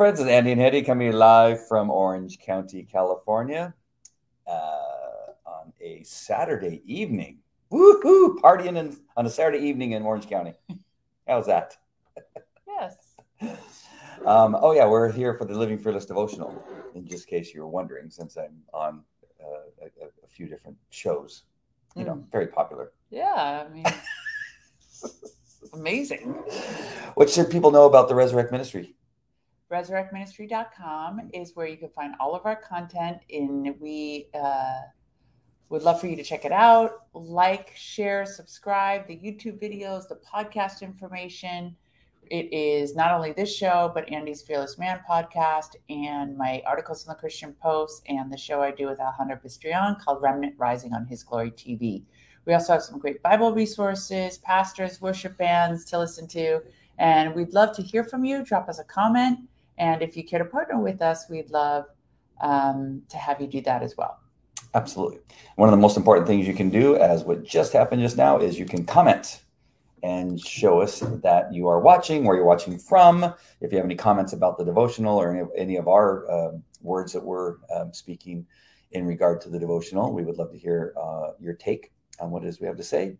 friends. It's Andy and Hetty coming live from Orange County, California, uh, on a Saturday evening. Woohoo! Partying in, on a Saturday evening in Orange County. How's that? Yes. Um, oh yeah, we're here for the Living Fearless devotional. In just case you were wondering, since I'm on uh, a, a few different shows, you know, very popular. Yeah. I mean, amazing. What should people know about the Resurrect Ministry? resurrectministry.com is where you can find all of our content and we uh, would love for you to check it out. Like share subscribe the youtube videos the podcast information. It is not only this show but andy's fearless man podcast and my articles in the christian post and the show i do with alejandro Bistrion called remnant rising on his glory tv we also have some great bible resources pastors worship bands to listen to and we'd love to hear from you. Drop us a comment and if you care to partner with us, we'd love um, to have you do that as well. Absolutely. One of the most important things you can do, as what just happened just now, is you can comment and show us that you are watching, where you're watching from. If you have any comments about the devotional or any of, any of our uh, words that we're um, speaking in regard to the devotional, we would love to hear uh, your take on what it is we have to say.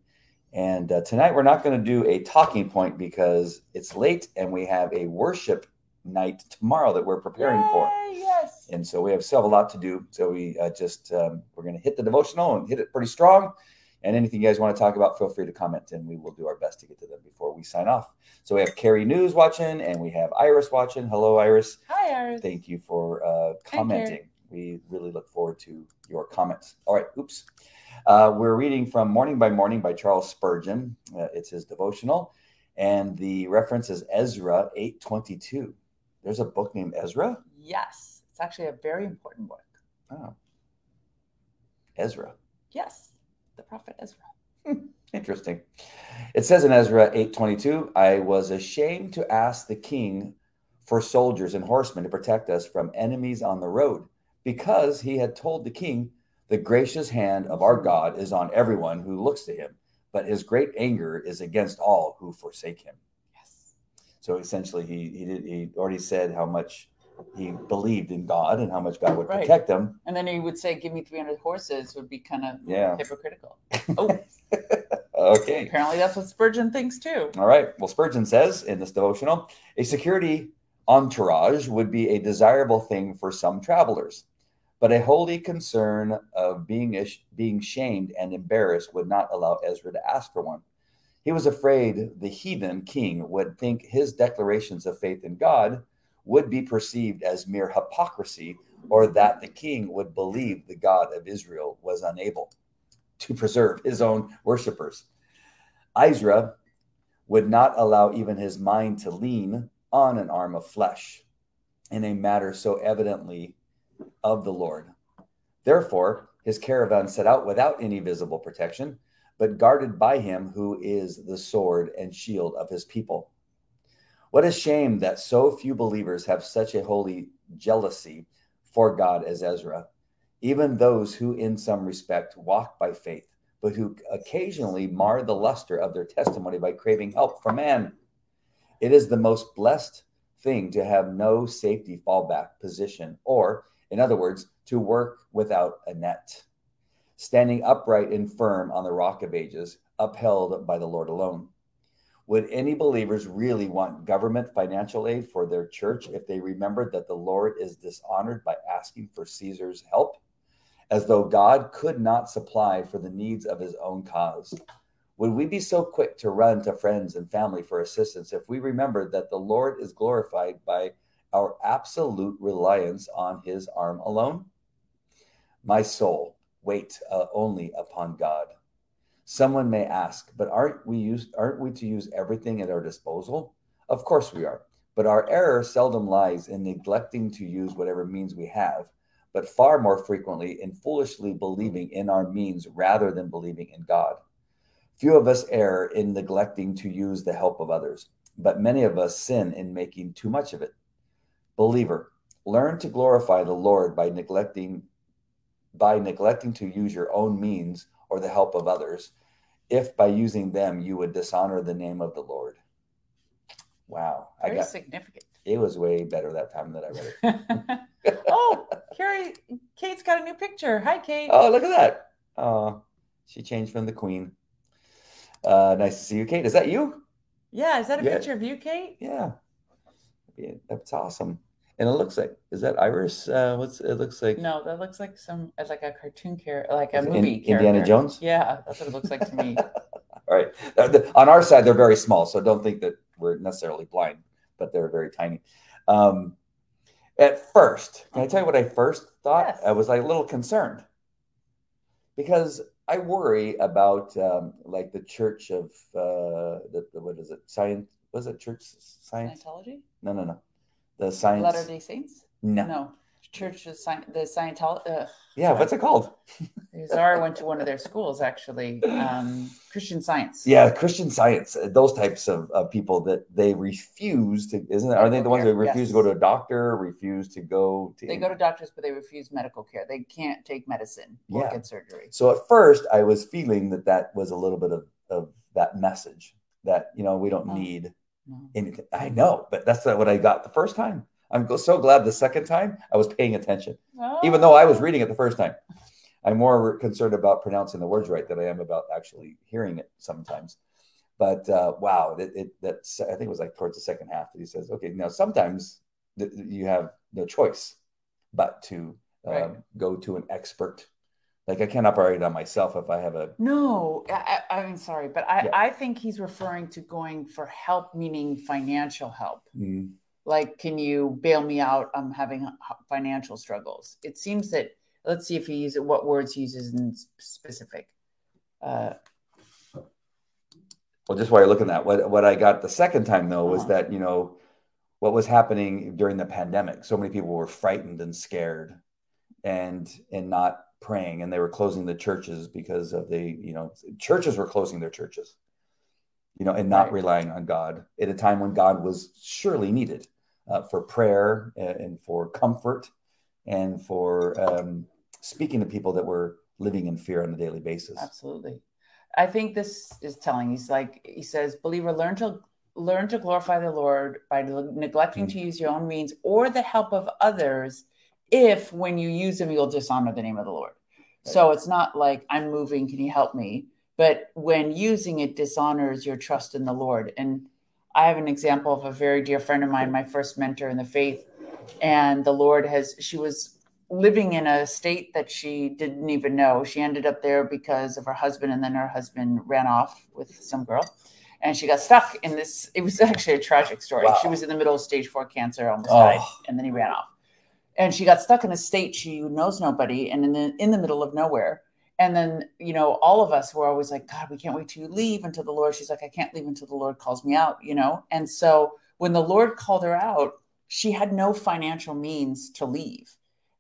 And uh, tonight we're not going to do a talking point because it's late and we have a worship night tomorrow that we're preparing Yay, for. Yes. And so we have still have a lot to do. So we uh, just um, we're going to hit the devotional and hit it pretty strong. And anything you guys want to talk about, feel free to comment, and we will do our best to get to them before we sign off. So we have Carrie News watching, and we have Iris watching. Hello, Iris. Hi, Iris. Thank you for uh, commenting. We really look forward to your comments. All right, oops. Uh, we're reading from Morning by Morning by Charles Spurgeon. Uh, it's his devotional, and the reference is Ezra eight twenty two. There's a book named Ezra. Yes. It's actually a very important book. Oh, Ezra. Yes. The prophet Ezra. Interesting. It says in Ezra 8:22, I was ashamed to ask the king for soldiers and horsemen to protect us from enemies on the road, because he had told the king, the gracious hand of our God is on everyone who looks to him, but his great anger is against all who forsake him. So essentially he he did he already said how much he believed in God and how much God would Right. protect him. And then he would say, Give me 300 horses, would be kind of Yeah. hypocritical. Oh, Okay. apparently that's what Spurgeon thinks too. All right. Well, Spurgeon says in this devotional, a security entourage would be a desirable thing for some travelers, but a holy concern of being ish- being shamed and embarrassed would not allow Ezra to ask for one. He was afraid the heathen king would think his declarations of faith in God would be perceived as mere hypocrisy, or that the king would believe the God of Israel was unable to preserve his own worshippers. Ezra would not allow even his mind to lean on an arm of flesh in a matter so evidently of the Lord. Therefore, his caravan set out without any visible protection, but guarded by him who is the sword and shield of his people. What a shame that so few believers have such a holy jealousy for God as Ezra, even those who, in some respect, walk by faith but who occasionally mar the luster of their testimony by craving help from man. It is the most blessed thing to have no safety fallback position, or, in other words, to work without a net, standing upright and firm on the rock of ages, upheld by the Lord alone. Would any believers really want government financial aid for their church if they remembered that the Lord is dishonored by asking for Caesar's help? as though God could not supply for the needs of his own cause? Would we be so quick to run to friends and family for assistance if we remembered that the Lord is glorified by our absolute reliance on his arm alone? My soul, wait uh, only upon God. Someone may ask, but aren't we used aren't we to use everything at our disposal? Of course we are. But our error seldom lies in neglecting to use whatever means we have but far more frequently in foolishly believing in our means rather than believing in God. Few of us err in neglecting to use the help of others, but many of us sin in making too much of it. Believer, learn to glorify the Lord by neglecting by neglecting to use your own means or the help of others, if by using them you would dishonor the name of the Lord. Wow, Very I got significant. It was way better that time that I read it. oh, Carrie, Kate's got a new picture. Hi, Kate. Oh, look at that. Oh, she changed from the queen. Uh, nice to see you, Kate. Is that you? Yeah, is that a Yeah. picture of you, Kate? Yeah. Yeah, That's awesome. And it looks like is that Iris? Uh, what's it looks like? No, that looks like some uh, like a cartoon character, like a movie In- Indiana. Jones. Yeah, that's what it looks like to me. All right. On our side, they're very small, so don't think that we're necessarily blind, but they're very tiny. Um, at first, can I tell you what I first thought? Yes. I was like a little concerned because I worry about um, like the Church of uh, the, the- what is it? Science? Was it Church Science? Scientology, No, no, no. The Science. Latter Day Saints. no. No, Church of Sci- the Scientology. Uh, Yeah. What's it called? Zara went to one of their schools actually. Um, Christian Science. Yeah, Christian Science. uh, Those types of, of people that they refuse to. Isn't it? Are they the ones that care, refuse to go to a doctor? Refuse to go to. They go to doctors, but they refuse medical care. They can't take medicine or Yeah. get surgery. So at first, I was feeling that that was a little bit of, of that message that you know we don't Oh. need No. anything. I know, but that's not what I got the first time. I'm so glad the second time I was paying attention, even though I was reading it the first time. I'm more concerned about pronouncing the words right than I am about actually hearing it sometimes. But uh, wow, it, it that's I think it was like towards the second half that he says, okay, now sometimes th- you have no choice but to um, Right. go to an expert. Like I can't operate on myself if I have a No, I, I, I'm sorry, but I, Yeah. I think he's referring to going for help, meaning financial help. mm, Like, can you bail me out? I'm having financial struggles. It seems that, let's see if he uses what words he uses in specific. Uh, Well, just while you're looking at what what I got the second time though was Uh-huh. that you know what was happening during the pandemic. So many people were frightened and scared, and and not praying, and they were closing the churches because of the you know churches were closing their churches, you know, and not Right. relying on God at a time when God was surely needed uh, for prayer and, and for comfort and for um, speaking to people that were living in fear on a daily basis. Absolutely. I think this is telling. He's like he says, believer, learn to learn to glorify the Lord by neglecting Mm. to use your own means or the help of others. If when you use them, you'll dishonor the name of the Lord. So it's not like I'm moving. Can you help me? But when using it dishonors your trust in the Lord. And I have an example of a very dear friend of mine, my first mentor in the faith, and the Lord has. She was living in a state that she didn't even know. She ended up there because of her husband, and then her husband ran off with some girl. And she got stuck in this. It was actually a tragic story. Wow. She was in the middle of stage four cancer, almost Oh. died, and then he ran off. And she got stuck in a state she knows nobody and in the in the middle of nowhere. And then, you know, all of us were always like, God, we can't wait to leave until the Lord. She's like, I can't leave until the Lord calls me out, you know? And so when the Lord called her out, she had no financial means to leave.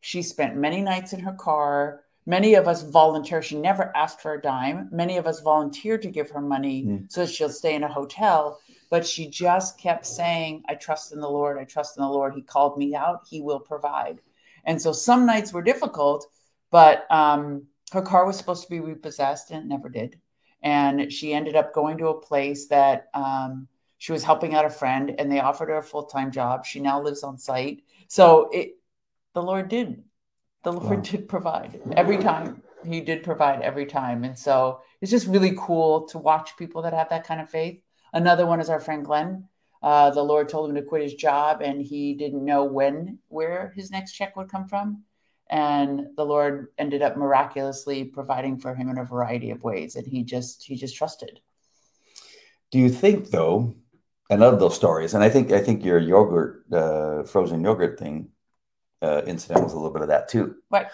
She spent many nights in her car. Many of us volunteer. She never asked for a dime. Many of us volunteered to give her money Mm. so that she'll stay in a hotel. But she just kept saying, I trust in the Lord. I trust in the Lord. He called me out. He will provide. And so some nights were difficult, but um, her car was supposed to be repossessed and it never did. And she ended up going to a place that um, she was helping out a friend and they offered her a full time job. She now lives on site. So it, the Lord did. The Lord Wow. did provide every time. He did provide every time. And so it's just really cool to watch people that have that kind of faith. Another one is our friend Glenn. Uh, the Lord told him to quit his job and he didn't know when, where his next check would come from. And the Lord ended up miraculously providing for him in a variety of ways. And he just, he just trusted. Do you think though? I love those stories, and I think I think your yogurt, uh, frozen yogurt thing, uh, incident was a little bit of that too. Right.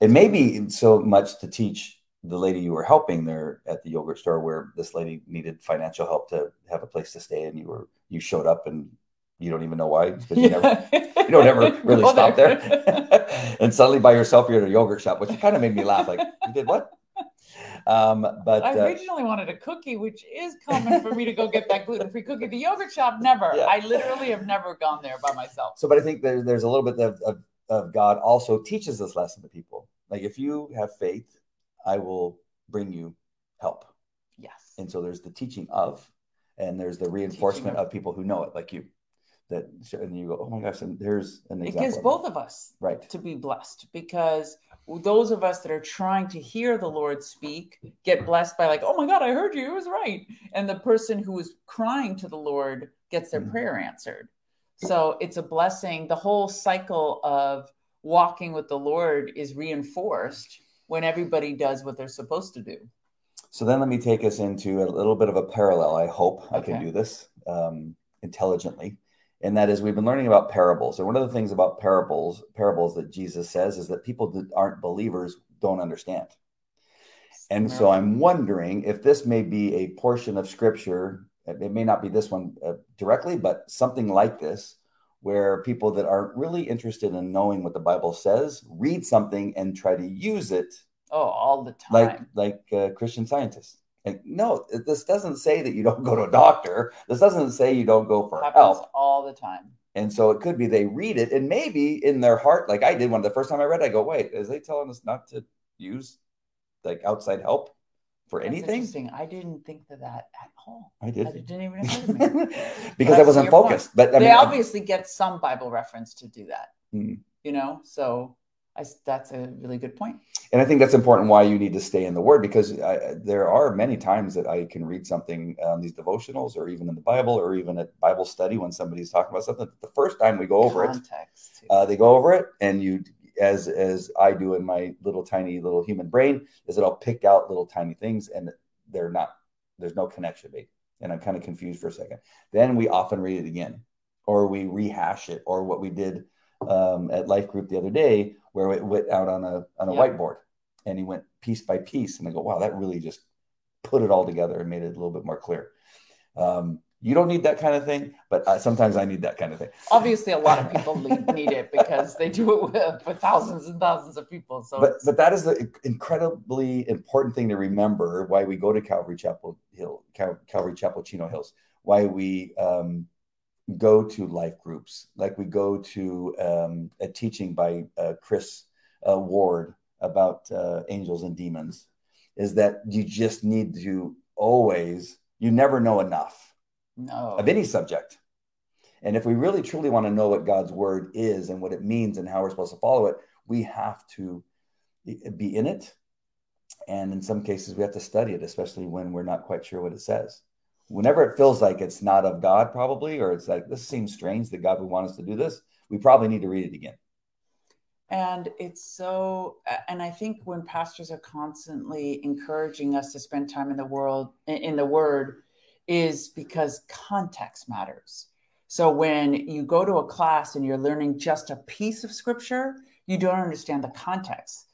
It may be so much to teach the lady you were helping there at the yogurt store, where this lady needed financial help to have a place to stay, and you were you showed up, and you don't even know why because you never you don't ever really stop there. and suddenly by yourself you're at a yogurt shop, which kind of made me laugh. Like you did what? Um, but I uh, originally wanted a cookie, which is common for me to go get that gluten free cookie. The yogurt shop, never. Yeah. I literally have never gone there by myself. So, but I think there, there's a little bit of, of, of God also teaches this lesson to people. Like, if you have faith, I will bring you help. Yes. And so there's the teaching of, and there's the reinforcement of. of people who know it, like you. that and you go, oh my gosh, and there's an It gives both of us right. to be blessed because those of us that are trying to hear the Lord speak get blessed by like, oh my God, I heard you. It was right. And the person who is crying to the Lord gets their Mhm. prayer answered. So it's a blessing. The whole cycle of walking with the Lord is reinforced when everybody does what they're supposed to do. So then let me take us into a little bit of a parallel. I hope I can do this um, intelligently. And that is, we've been learning about parables. And one of the things about parables, parables that Jesus says is that people that aren't believers don't understand. And so I'm wondering if this may be a portion of scripture. It may not be this one uh, directly, but something like this, where people that aren't really interested in knowing what the Bible says read something and try to use it oh, all the time. like like uh, Christian scientists. Like, no, this doesn't say that you don't go to a doctor. This doesn't say you don't go for happens help. all the time. And so it could be they read it and maybe in their heart, like I did when the first time I read, it, I go, wait, is they telling us not to use like outside help for That's anything? I didn't think of that at all. I did didn't even occur to me. because I wasn't your point. focused. But I they mean, obviously get some Bible reference to do that. Hmm. You know, so I that's a really good point. and I think that's important why you need to stay in the Word because I, there are many times that I can read something on these devotionals or even in the Bible or even at Bible study when somebody's talking about something. The first time we go over it, Context. too. uh, they go over it and you as as i do in my little tiny little human brain is that i'll pick out little tiny things and they're not there's no connection made and i'm kind of confused for a second. Then we often read it again or we rehash it or what we did um, at life group the other day where it went out on a on a Yeah. whiteboard and he went piece by piece and i go wow that really just put it all together and made it a little bit more clear. Um, you don't need that kind of thing but uh, sometimes i need that kind of thing Obviously, a lot of people need, it because they do it with, for thousands and thousands of people. So, but but that is the incredibly important thing to remember why we go to Calvary Chapel Hill, Cal- Calvary Chapel Chino Hills, why we um, go to life groups, like we go to um, a teaching by uh, Chris uh, Ward about uh, angels and demons, is that you just need to always, you never know enough no. of any subject. And if we really truly want to know what God's word is and what it means and how we're supposed to follow it, we have to be in it. And in some cases, we have to study it, especially when we're not quite sure what it says. Whenever it feels like it's not of God, probably, or it's like this seems strange that God would want us to do this, we probably need to read it again. And it's so, and I think when pastors are constantly encouraging us to spend time in the world, in the word, is because context matters. So when you go to a class and you're learning just a piece of scripture, you don't understand the context.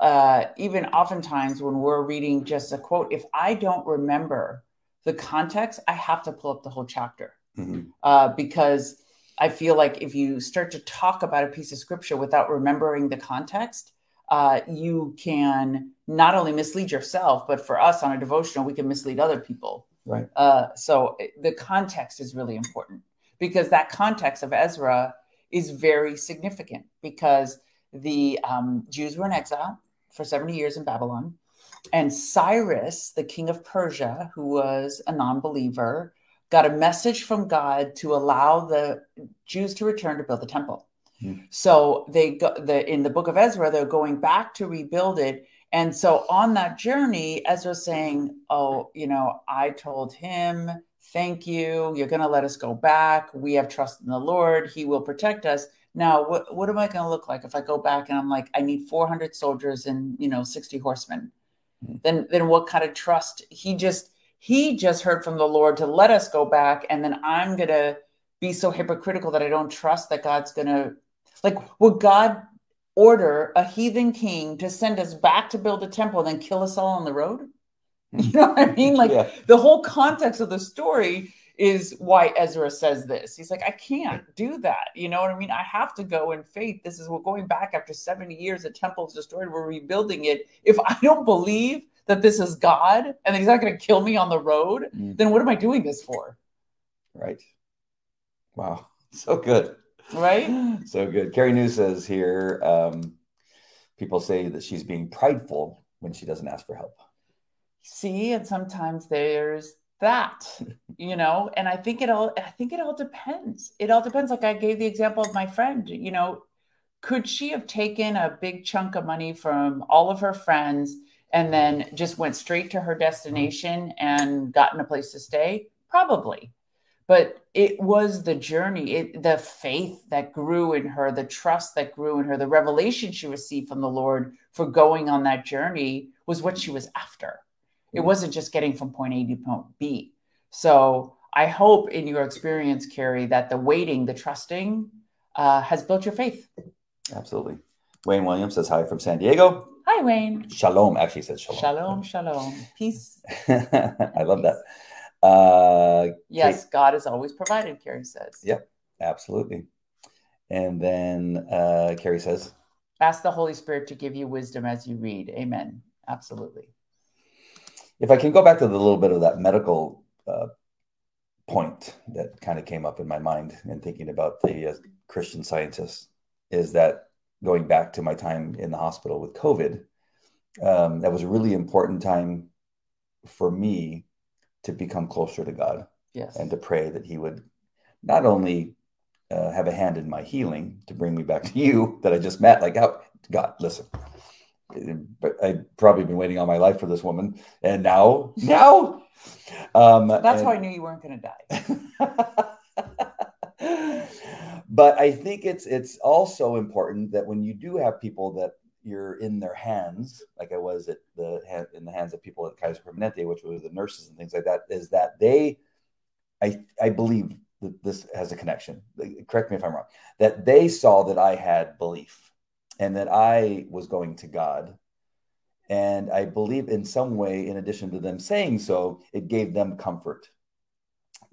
Uh, even oftentimes when we're reading just a quote, if I don't remember the context, I have to pull up the whole chapter Mhm. uh, because I feel like if you start to talk about a piece of scripture without remembering the context, uh, you can not only mislead yourself, but for us on a devotional, we can mislead other people. Right. Uh, so the context is really important because that context of Ezra is very significant because the um, Jews were in exile for 70 years in Babylon. And Cyrus, the king of Persia, who was a non believer, got a message from God to allow the Jews to return to build the temple. Hmm. So they go the in the book of Ezra, they're going back to rebuild it. And so on that journey, Ezra's saying, Oh, you know, I told him, thank you. You're gonna let us go back. We have trust in the Lord, He will protect us. Now, what, what am I gonna look like if I go back and I'm like, I need 400 soldiers and you know 60 horsemen? Hmm. Then then what kind of trust? He just he just heard from the Lord to let us go back, and then I'm gonna be so hypocritical that I don't trust that God's gonna like would God order a heathen king to send us back to build a temple and then kill us all on the road? You know what I mean? Like yeah. the whole context of the story is why Ezra says this. He's like, I can't do that. You know what I mean? I have to go in faith. This is we're going back after 70 years, the temple's destroyed, we're rebuilding it. If I don't believe that this is God and that he's not going to kill me on the road, Mm. then what am I doing this for? Right. Wow. So good. Right? So good. Carrie New says here, um, people say that she's being prideful when she doesn't ask for help. See, and sometimes there's that you know and i think it all i think it all depends it all depends like i gave the example of my friend you know could she have taken a big chunk of money from all of her friends and then just went straight to her destination and gotten a place to stay probably but it was the journey it, the faith that grew in her the trust that grew in her the revelation she received from the lord for going on that journey was what she was after it wasn't just getting from point A to point B. So I hope in your experience, Carrie, that the waiting, the trusting uh, has built your faith. Absolutely. Wayne Williams says hi from San Diego. Hi, Wayne. Shalom actually says shalom. Shalom, shalom. Peace. I love that. Uh, yes, Kate, God has always provided, Carrie says. Yep, absolutely. And then uh, Carrie says, Ask the Holy Spirit to give you wisdom as you read. Amen. Absolutely if I can go back to the little bit of that medical uh, point that kind of came up in my mind in thinking about the uh, Christian scientists, is that going back to my time in the hospital with COVID, um, that was a really important time for me to become closer to God. Yes. And to pray that He would not only uh, have a hand in my healing to bring me back to you that I just met, like, oh, God, listen, but I've probably been waiting all my life for this woman, and now, now, um, that's and, how I knew you weren't going to die. but I think it's it's also important that when you do have people that you're in their hands, like I was at the in the hands of people at Kaiser Permanente, which was the nurses and things like that, is that they, I I believe that this has a connection. Correct me if I'm wrong. That they saw that I had belief and that I was going to God. And I believe in some way, in addition to them saying so, it gave them comfort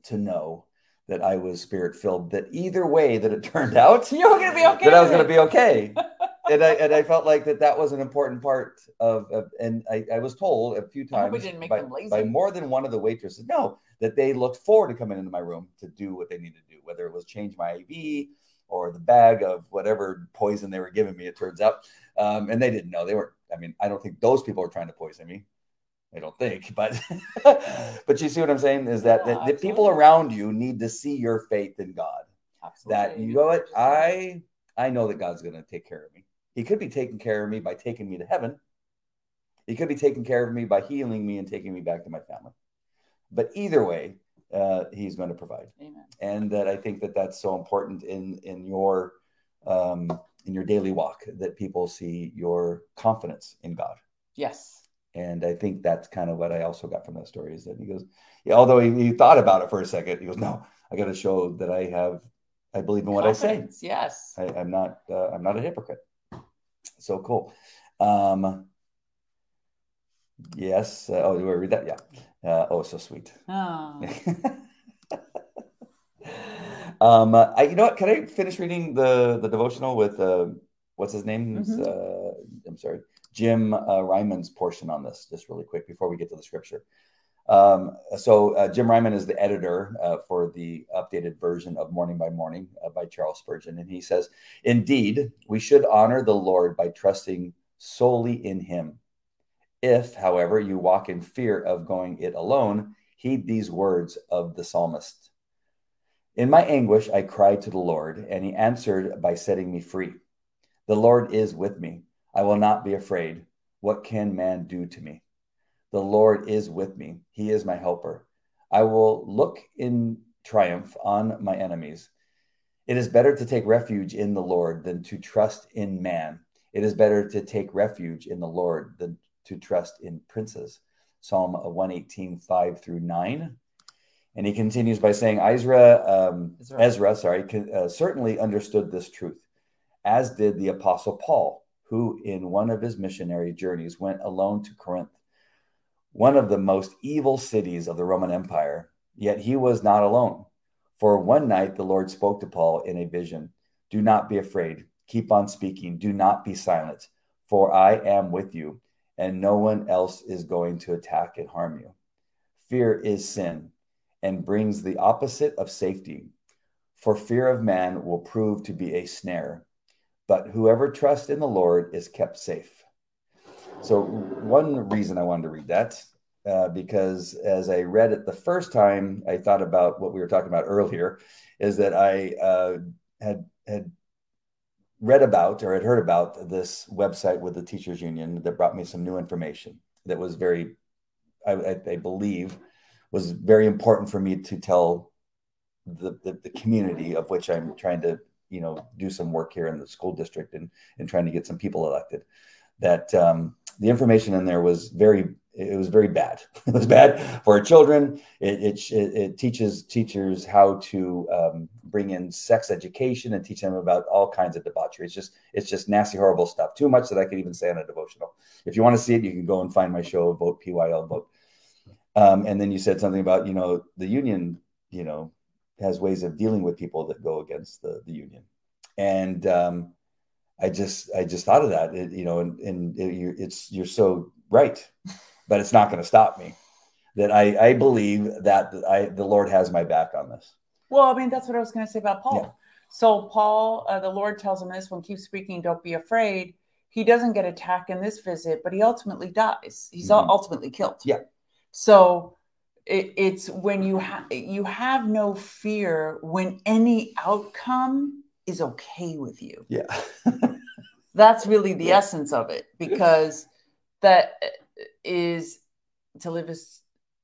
to know that I was spirit filled, that either way that it turned out, you were going to be okay. That I was going to be okay. and I and I felt like that that was an important part of, of and I, I was told a few times by, by, more than one of the waitresses, no, that they looked forward to coming into my room to do what they needed to do, whether it was change my IV or the bag of whatever poison they were giving me, it turns out. Um, and they didn't know. They weren't, I mean, I don't think those people were trying to poison me. I don't think, but but you see what I'm saying is that, yeah, the, the people around you need to see your faith in God. Absolutely. That you know what I I know that God's going to take care of me. He could be taking care of me by taking me to heaven. He could be taking care of me by healing me and taking me back to my family. But either way, uh, he's going to provide. Amen. And that I think that that's so important in in your um, in your daily walk that people see your confidence in God. Yes. And I think that's kind of what I also got from that story is that he goes, yeah, although he, he thought about it for a second, he goes, no, I got to show that I have, I believe in what confidence, I say. Yes. I, am not, uh, I'm not a hypocrite. So cool. Um, yes. Uh, oh, do I read that? Yeah. Uh, oh, so sweet. Oh. um, I, you know what? Can I finish reading the the devotional with uh, what's his name? Mm-hmm. Uh, I'm sorry, Jim uh, Reimann's portion on this, just really quick before we get to the scripture. Um, so uh, Jim Reimann is the editor uh, for the updated version of Morning by Morning uh, by Charles Spurgeon, and he says, "Indeed, we should honor the Lord by trusting solely in Him." If, however, you walk in fear of going it alone, heed these words of the psalmist. In my anguish, I cried to the Lord, and he answered by setting me free. The Lord is with me. I will not be afraid. What can man do to me? The Lord is with me. He is my helper. I will look in triumph on my enemies. It is better to take refuge in the Lord than to trust in man. It is better to take refuge in the Lord than to trust in princes. Psalm 118, 5 through 9. And he continues by saying, Ezra, um, Ezra, Ezra sorry, uh, certainly understood this truth, as did the Apostle Paul, who in one of his missionary journeys went alone to Corinth, one of the most evil cities of the Roman Empire. Yet he was not alone. For one night the Lord spoke to Paul in a vision Do not be afraid. Keep on speaking. Do not be silent, for I am with you and no one else is going to attack and harm you. Fear is sin and brings the opposite of safety. For fear of man will prove to be a snare, but whoever trusts in the Lord is kept safe. So, one reason I wanted to read that uh, because as I read it the first time, I thought about what we were talking about earlier, is that I uh, had had read about or had heard about this website with the teachers union that brought me some new information that was very, I, I believe, was very important for me to tell the, the, the community of which I'm trying to you know do some work here in the school district and and trying to get some people elected that um, the information in there was very it was very bad. It was bad for our children. It, it, it teaches teachers how to um, bring in sex education and teach them about all kinds of debauchery. It's just it's just nasty, horrible stuff. Too much that I could even say on a devotional. If you want to see it, you can go and find my show, Vote PYL Vote. Um, and then you said something about you know the union, you know, has ways of dealing with people that go against the the union, and um, I just I just thought of that, it, you know, and, and it, it's you're so right, but it's not going to stop me. That I I believe that I the Lord has my back on this. Well, I mean that's what I was going to say about Paul. Yeah. So Paul, uh, the Lord tells him this one: keep speaking, don't be afraid. He doesn't get attacked in this visit, but he ultimately dies. He's mm-hmm. ultimately killed. Yeah. So it, it's when you have you have no fear when any outcome is okay with you. Yeah. That's really the yeah. essence of it because that is to live as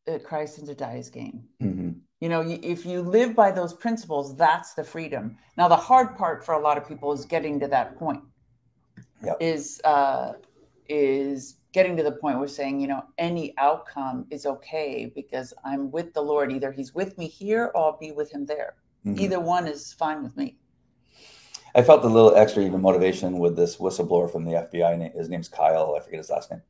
uh, Christ and to die as gain. Mm-hmm. You know, if you live by those principles, that's the freedom. Now, the hard part for a lot of people is getting to that point. Yep. Is uh, is getting to the point where saying, you know, any outcome is okay because I'm with the Lord. Either He's with me here or I'll be with Him there. Mm-hmm. Either one is fine with me. I felt a little extra even motivation with this whistleblower from the FBI. His name's Kyle. I forget his last name,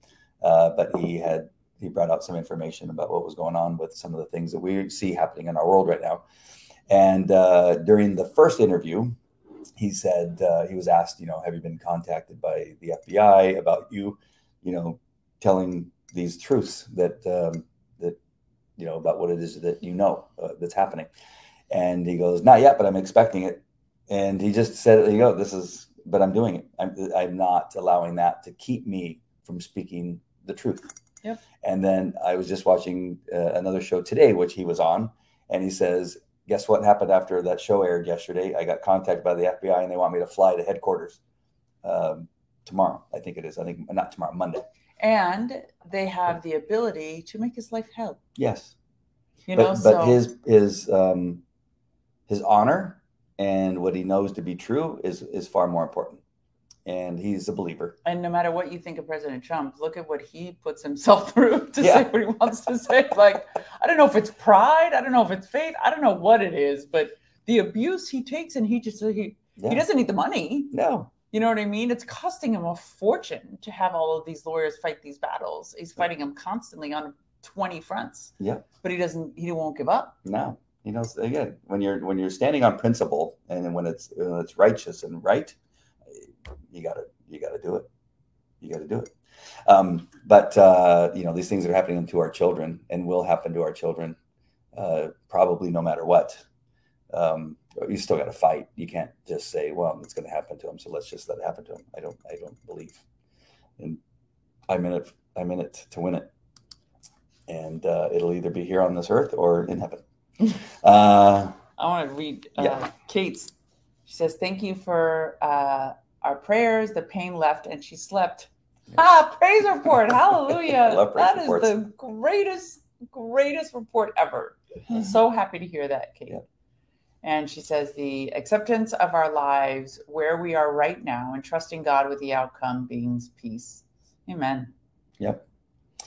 uh, but he had he brought out some information about what was going on with some of the things that we see happening in our world right now. And uh, during the first interview, he said uh, he was asked, you know, have you been contacted by the FBI about you, you know, telling these truths that um, that you know about what it is that you know uh, that's happening. And he goes, not yet, but I'm expecting it and he just said, "You go. This is." But I'm doing it. I'm, I'm not allowing that to keep me from speaking the truth. Yep. And then I was just watching uh, another show today, which he was on, and he says, "Guess what happened after that show aired yesterday? I got contacted by the FBI, and they want me to fly to headquarters um, tomorrow. I think it is. I think not tomorrow, Monday. And they have the ability to make his life hell. Yes. You but, know, but so... his his um, his honor and what he knows to be true is is far more important. And he's a believer. And no matter what you think of president trump look at what he puts himself through to yeah. say what he wants to say. Like i don't know if it's pride i don't know if it's faith i don't know what it is but the abuse he takes and he just he, yeah. he doesn't need the money. No. You know what i mean? It's costing him a fortune to have all of these lawyers fight these battles. He's fighting them constantly on 20 fronts. Yeah. But he doesn't he won't give up. No you know again when you're when you're standing on principle and when it's when it's righteous and right you gotta you gotta do it. You gotta do it. Um, but uh, you know these things are happening to our children and will happen to our children uh, probably no matter what. Um, you still got to fight. You can't just say well it's going to happen to them so let's just let it happen to them i don't i don't believe. And i'm in it i'm in it to win it. And uh, it'll either be here on this earth or in heaven uh, I want to read uh, yeah. Kate's. She says, "Thank you for uh, our prayers. The pain left, and she slept." Yes. Ah, praise report! Hallelujah! that reports. is the greatest, greatest report ever. I'm so happy to hear that, Kate. Yeah. And she says, the acceptance of our lives where we are right now and trusting God with the outcome being peace. Amen. Yep.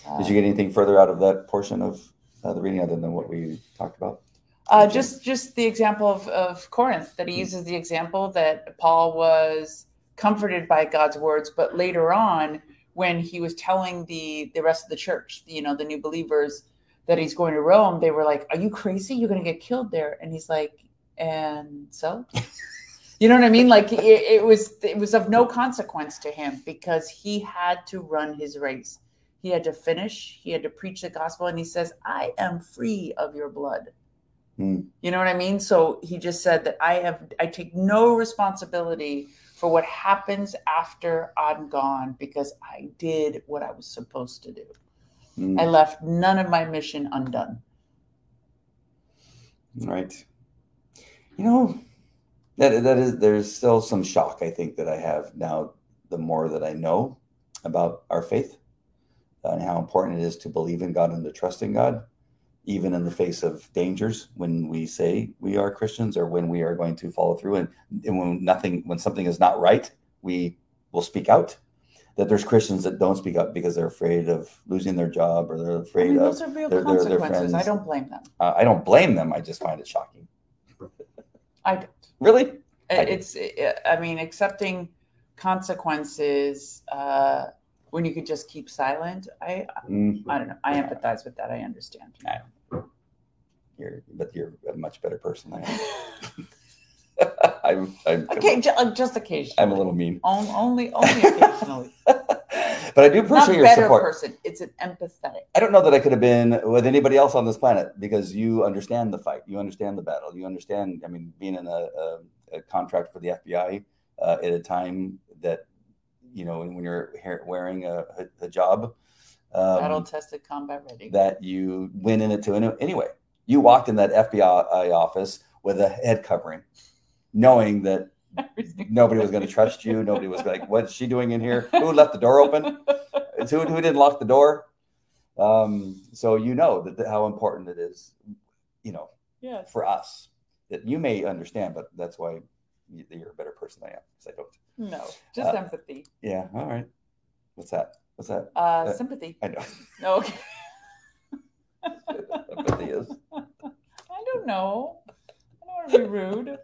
Uh, Did you get anything further out of that portion of uh, the reading other than what we talked about? Uh, just just the example of, of Corinth that he hmm. uses the example that Paul was comforted by God's words, but later on when he was telling the the rest of the church, you know, the new believers that he's going to Rome, they were like, "Are you crazy? You're going to get killed there." And he's like, "And so." you know what I mean? Like it, it was it was of no consequence to him because he had to run his race. He had to finish. He had to preach the gospel, and he says, "I am free of your blood." Mm. You know what I mean? So he just said that I have I take no responsibility for what happens after I'm gone because I did what I was supposed to do. Mm, I left none of my mission undone. right. You know, that that is there's still some shock I think that I have now the more that I know about our faith and how important it is to believe in God and to trust in God, even in the face of dangers when we say we are Christians or when we are going to follow through and, and when nothing when something is not right, we will speak out. That there's Christians that don't speak up because they're afraid of losing their job or they're I afraid mean, of those are real their- their- their consequences. I don't blame them. uh, I don't blame them. I just find it shocking. I don't. Really? I. It's, I mean, accepting consequences uh, when you could just keep silent. I, Mm, I don't know. I empathize with that. I understand. you're, but you're a much better person than I am. I'm, I'm, okay, uh, just occasionally. I'm a little mean. On- only, only occasionally. but I do Not appreciate your better support. person. It's an empathetic. I don't know that I could have been with anybody else on this planet because you understand the fight, you understand the battle, you understand. I mean, being in a, a, a contract for the FBI uh, at a time that you know when you're wearing a, a, a job Battle um, tested, combat ready. that you went in it to anyway. You walked in that FBI office with a head covering, knowing that nobody was going to trust you. Nobody was like, "What's she doing in here? Who left the door open?" It's who, who didn't lock the door. Um, so you know that how important it is, you know, yes. for us that you may understand, but that's why you're a better person than I am because I don't. No, just Uh, empathy. Yeah. All right. What's that? What's that? Uh, sympathy. I know. No, okay. Empathy is. I don't know. I don't want to be rude.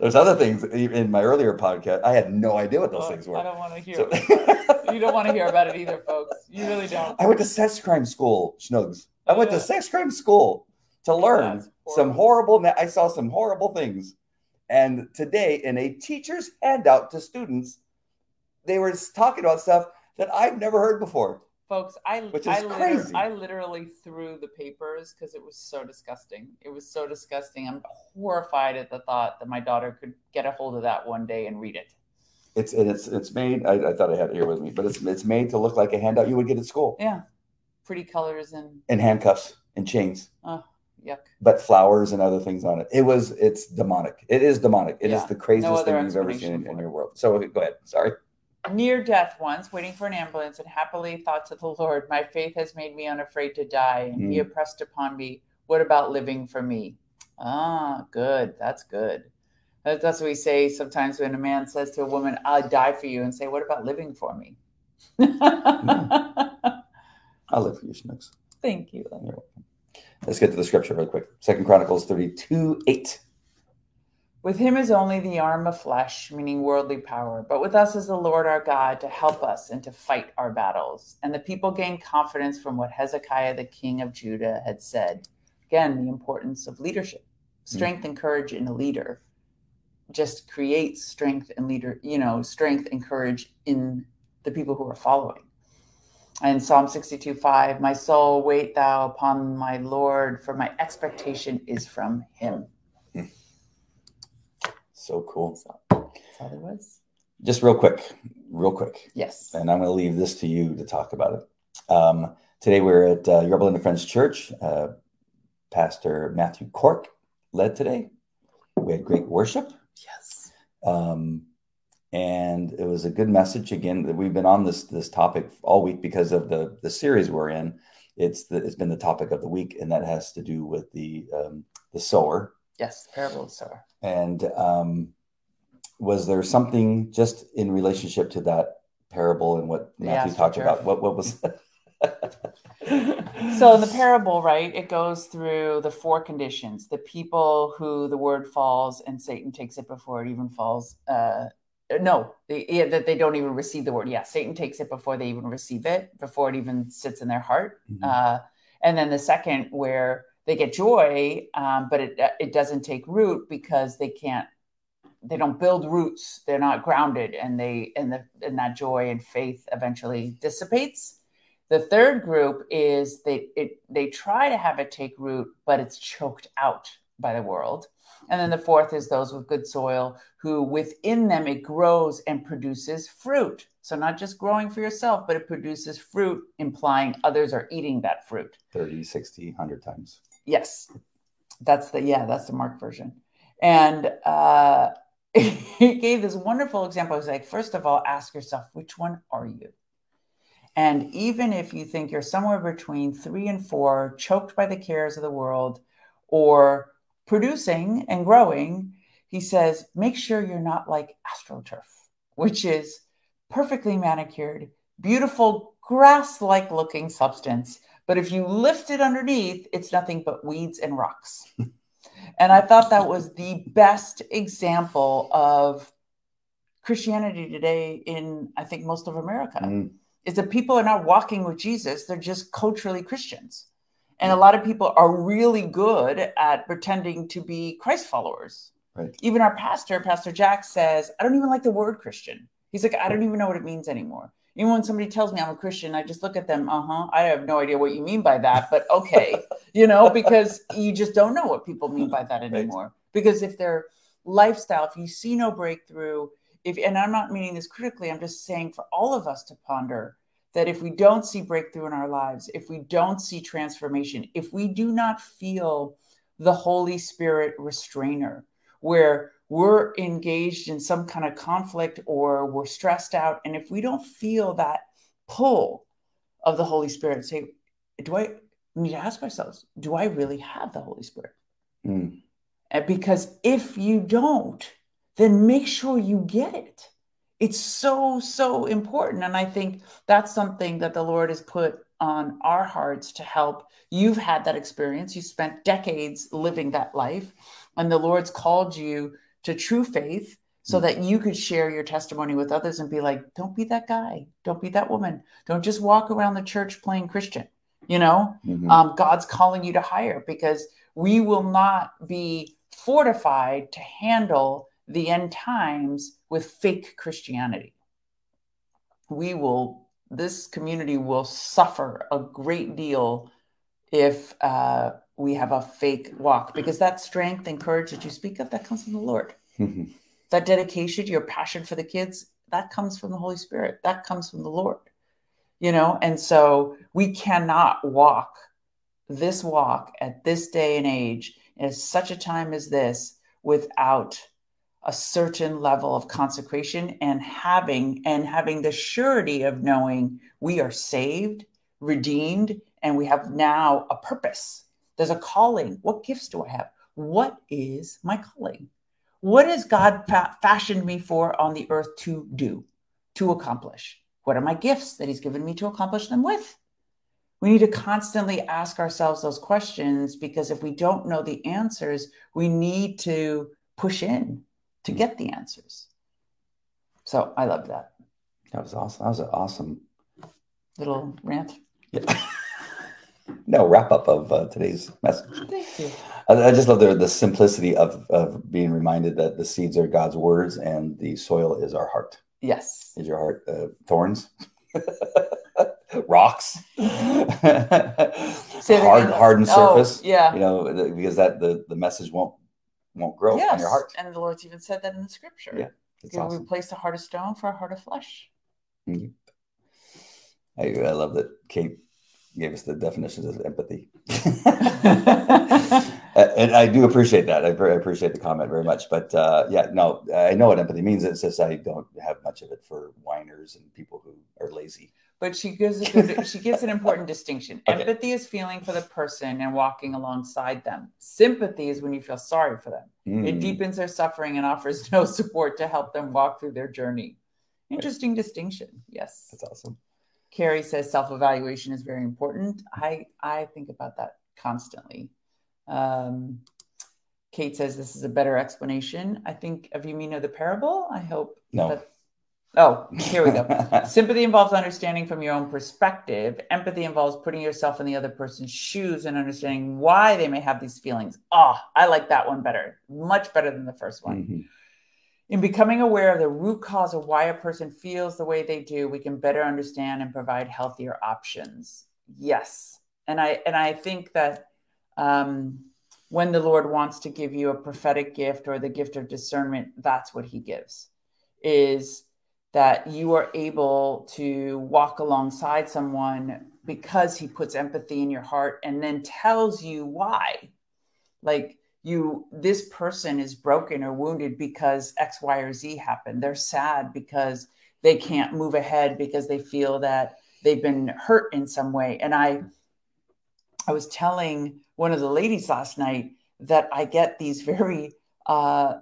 There's other things in my earlier podcast. I had no idea what those Oh, things were. I don't want to hear. So- You don't want to hear about it either, folks. You really don't. I went to sex crime school, Schnugs. I went yeah. to sex crime school to learn That's some horrible. I saw some horrible things, and today in a teacher's handout to students, they were talking about stuff that I've never heard before. Folks, I Which is I, liter- crazy. I literally threw the papers because it was so disgusting. It was so disgusting. I'm horrified at the thought that my daughter could get a hold of that one day and read it. It's and it's it's made. I, I thought I had it here with me, but it's it's made to look like a handout you would get at school, Yeah, pretty colors and and handcuffs and chains, yuck. but flowers and other things on it. It was it's demonic. It is demonic. It is Yeah. the craziest other thing you've ever seen in, in your world. So go ahead. Sorry. Near death once, waiting for an ambulance, and happily thought to the Lord, My faith has made me unafraid to die, and he Mm. impressed upon me, What about living for me? Ah, good. That's good. That's what we say sometimes when a man says to a woman, I'll die for you, and say, What about living for me? I'll live for you, Schnucks. Thank you. Let's get to the scripture real quick. Second Chronicles 32, 8. With him is only the arm of flesh, meaning worldly power, but with us is the Lord our God to help us and to fight our battles. And the people gained confidence from what Hezekiah, the king of Judah, had said. Again, the importance of leadership, mm. strength and courage in a leader just creates strength and leader, you know, strength and courage in the people who are following. And Psalm 62 5, my soul, wait thou upon my Lord, for my expectation is from him. So cool. So that's all there was. Just real quick, real quick. Yes. And I'm going to leave this to you to talk about it. Um, today we're at uh, Yorba Linda Friends Church. Uh, Pastor Matthew Cork led today. We had great worship. Yes. um, and it was a good message. Again, that we've been on this this topic all week because of the the series we're in. It's the, it's been the topic of the week, and that has to do with the um, the sower. Yes. the Parable of sower. And um, was there something just in relationship to that parable and what Matthew astroturf. talked about? What what was? So in the parable, right, it goes through the four conditions: the people who the word falls and Satan takes it before it even falls. Uh, no, they, yeah, that they don't even receive the word. Yeah, Satan takes it before they even receive it, before it even sits in their heart. Mhm. Uh, and then the second, where they get joy, um, but it it doesn't take root because they can't. They don't build roots. They're not grounded, and they and the and that joy and faith eventually dissipates. The third group is they it, they try to have it take root, but it's choked out by the world. And then the fourth is those with good soil, who within them it grows and produces fruit. So, not just growing for yourself, but it produces fruit, implying others are eating that fruit. 30, 60, 100 times. Yes. That's the, yeah, that's the Mark version. And uh, he gave this wonderful example. He was like, first of all, ask yourself, which one are you? And even if you think you're somewhere between three and four, choked by the cares of the world, or producing and growing, he says, make sure you're not like AstroTurf, which is perfectly manicured, beautiful grass like looking substance. But if you lift it underneath, it's nothing but weeds and rocks. and I thought that was the best example of Christianity today in, I think, most of America. Mm. Is that people are not walking with Jesus, they're just culturally Christians. And a lot of people are really good at pretending to be Christ followers. Right. Even our pastor, Pastor Jack, says, I don't even like the word Christian. He's like, I don't even know what it means anymore. Even when somebody tells me I'm a Christian, I just look at them, uh huh. I have no idea what you mean by that, but okay, you know, because you just don't know what people mean by that anymore. Right. Because if their lifestyle, if you see no breakthrough, if, and I'm not meaning this critically, I'm just saying for all of us to ponder that if we don't see breakthrough in our lives, if we don't see transformation, if we do not feel the Holy Spirit restrainer, where we're engaged in some kind of conflict or we're stressed out, and if we don't feel that pull of the Holy Spirit, say, do I need to ask ourselves, do I really have the Holy Spirit? Mm. Because if you don't, then make sure you get it it's so so important. And i think that's something that the lord has put on our hearts to help. You've had that experience. You spent decades living that life and the lord's called you to true faith so mm. that you could share your testimony with others and be like don't be that guy. Don't be that woman. Don't just walk around the church playing christian you know? Mm-hmm. um, god's calling you to higher because we will not be fortified to handle the end times with fake Christianity. We will, this community will suffer a great deal if uh, we have a fake walk because that strength and courage that you speak of, that comes from the Lord. Mm-hmm. That dedication, your passion for the kids, that comes from the Holy Spirit. That comes from the Lord. You know, and so we cannot walk this walk at this day and age in such a time as this without a certain level of consecration and having and having the surety of knowing we are saved redeemed and we have now a purpose. There's a calling. What gifts do i have? What is my calling? What has god fa- fashioned me for on the earth to do to accomplish? What are my gifts that he's given me to accomplish them with? We need to constantly ask ourselves those questions because if we don't know the answers we need to push in to get the answers. So I love that. That was awesome. That was an awesome little rant. Yeah. no wrap up of uh, today's message. Thank you. I, I, just love the, the simplicity of, of being reminded that the seeds are God's words and the soil is our heart. Yes. Is your heart uh, thorns? Rocks, hard, hardened oh, surface. Yeah, you know, because that the the message won't won't grow yes. on your heart. And the Lord's even said that in the scripture. Yeah. It's you awesome. replace a heart of stone for a heart of flesh. Mm-hmm. I, I love that Kate gave us the definitions of empathy. and I do appreciate that. I, very, appreciate the comment very much. But uh, yeah, no, I know what empathy means. It's just I don't have much of it for whiners and people who are lazy but she gives a good, she gives an important distinction. Okay. Empathy is feeling for the person and walking alongside them. Sympathy is when you feel sorry for them. Mm. It deepens their suffering and offers no support to help them walk through their journey. Interesting right. distinction. Yes. That's awesome. Carrie says self-evaluation is very important. I I think about that constantly. Um, Kate says this is a better explanation. I think of you mean of the parable. I hope no. that Oh, here we go. Sympathy involves understanding from your own perspective. Empathy involves putting yourself in the other person's shoes and understanding why they may have these feelings. Oh, I like that one better, much better than the first one. Mm-hmm. In becoming aware of the root cause of why a person feels the way they do, we can better understand and provide healthier options. Yes, and I and I think that um, when the Lord wants to give you a prophetic gift or the gift of discernment, that's what he gives is that you are able to walk alongside someone because he puts empathy in your heart and then tells you why. Like you this person is broken or wounded because X, Y, or Z happened. They're sad because they can't move ahead because they feel that they've been hurt in some way. And I I was telling one of the ladies last night that I get these very uh,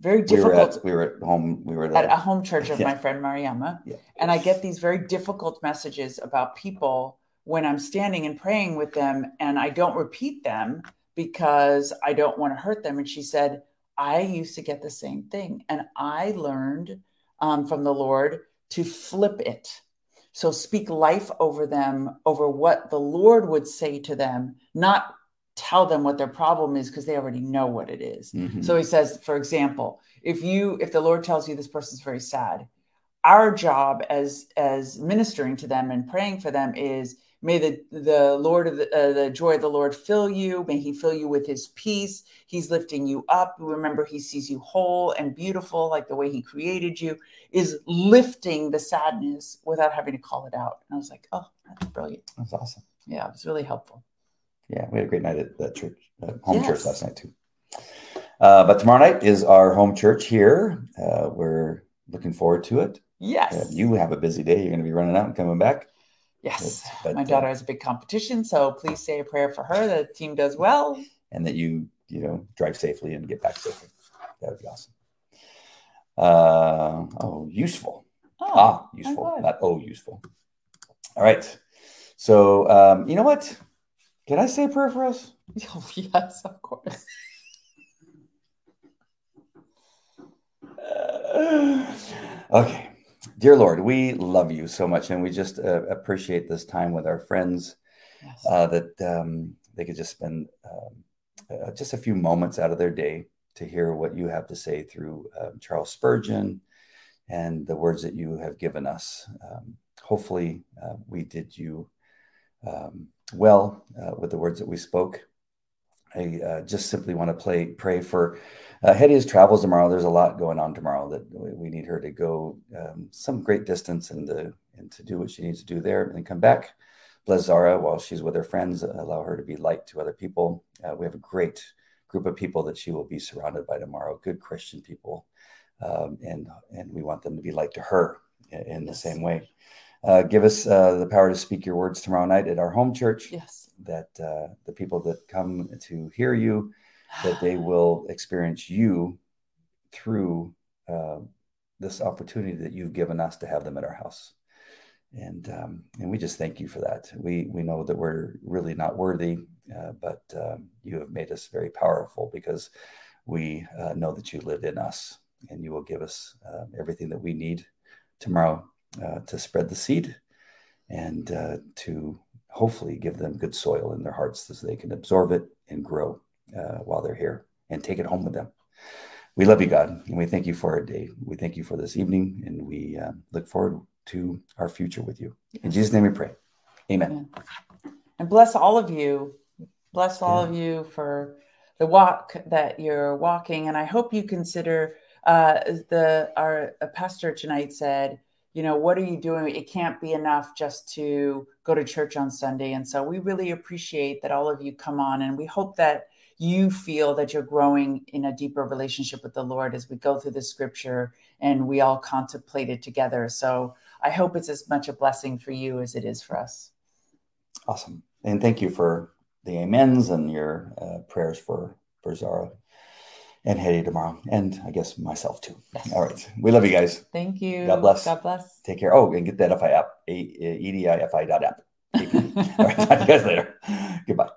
very difficult. We were, at, we were at home. We were at, at a home church of yeah. my friend Mariama, yeah. and I get these very difficult messages about people when I'm standing and praying with them, and I don't repeat them because I don't want to hurt them. And she said, I used to get the same thing, and I learned um, from the Lord to flip it. So speak life over them, over what the Lord would say to them, not tell them what their problem is because they already know what it is. Mm-hmm. So he says, for example, if you if the Lord tells you this person's very sad, our job as as ministering to them and praying for them is may the the Lord of the, uh, the joy of the Lord fill you. May He fill you with His peace. He's lifting you up. Remember, He sees you whole and beautiful, like the way He created you. Is lifting the sadness without having to call it out. And I was like, oh, that's brilliant. That's awesome. Yeah, it was really helpful yeah, we had a great night at that church, uh, home yes. church last night too. Uh, but tomorrow night is our home church here. Uh, we're looking forward to it. Yes. Uh, you have a busy day. You're going to be running out and coming back. Yes. But, My daughter uh, has a big competition, so please say a prayer for her. The team does well, and that you you know drive safely and get back safely. That would be awesome. Uh, oh, useful. Oh, ah, useful, not oh, useful. All right. So um, you know what? Can I say a prayer for us? Yes, of course. okay. Dear Lord, we love you so much, and we just uh, appreciate this time with our friends yes. uh, that um, they could just spend um, uh, just a few moments out of their day to hear what you have to say through um, Charles Spurgeon and the words that you have given us. Um, hopefully, uh, we did you um, well uh, with the words that we spoke. I uh, just simply want to play, pray for uh, Hetty's travels tomorrow. There's a lot going on tomorrow that we need her to go um, some great distance and to, and to do what she needs to do there and come back. Bless Zara while she's with her friends, allow her to be light to other people. Uh, we have a great group of people that she will be surrounded by tomorrow, good Christian people. Um, and, and we want them to be light to her in the same way. Uh, give us uh, the power to speak your words tomorrow night at our home church. Yes. That uh, the people that come to hear you, that they will experience you through uh, this opportunity that you've given us to have them at our house. And um, and we just thank you for that. We we know that we're really not worthy, uh, but um, you have made us very powerful because we uh, know that you live in us, and you will give us everything that we need tomorrow uh, to spread the seed and uh, to hopefully give them good soil in their hearts so they can absorb it and grow uh, while they're here and take it home with them. We love you, God, and we thank you for our day. We thank you for this evening, and we uh, look forward to our future with you. In Jesus' name we pray. Amen. And bless all of you. Bless all yeah. of you for the walk that you're walking. And I hope you consider uh, the our pastor tonight said, you know, what are you doing? It can't be enough just to go to church on Sunday. And so we really appreciate that all of you come on and we hope that you feel that you're growing in a deeper relationship with the Lord as we go through the scripture and we all contemplate it together. So I hope it's as much a blessing for you as it is for us. Awesome. And thank you for the amens and your uh, prayers for, for Zara and Hetty tomorrow, and I guess myself too. Yes. All right. We love you guys. Thank you. God bless. God bless. Take care. Oh, and get that FI app, E-D-I-F-I dot app. All right. Talk to you guys later. Goodbye.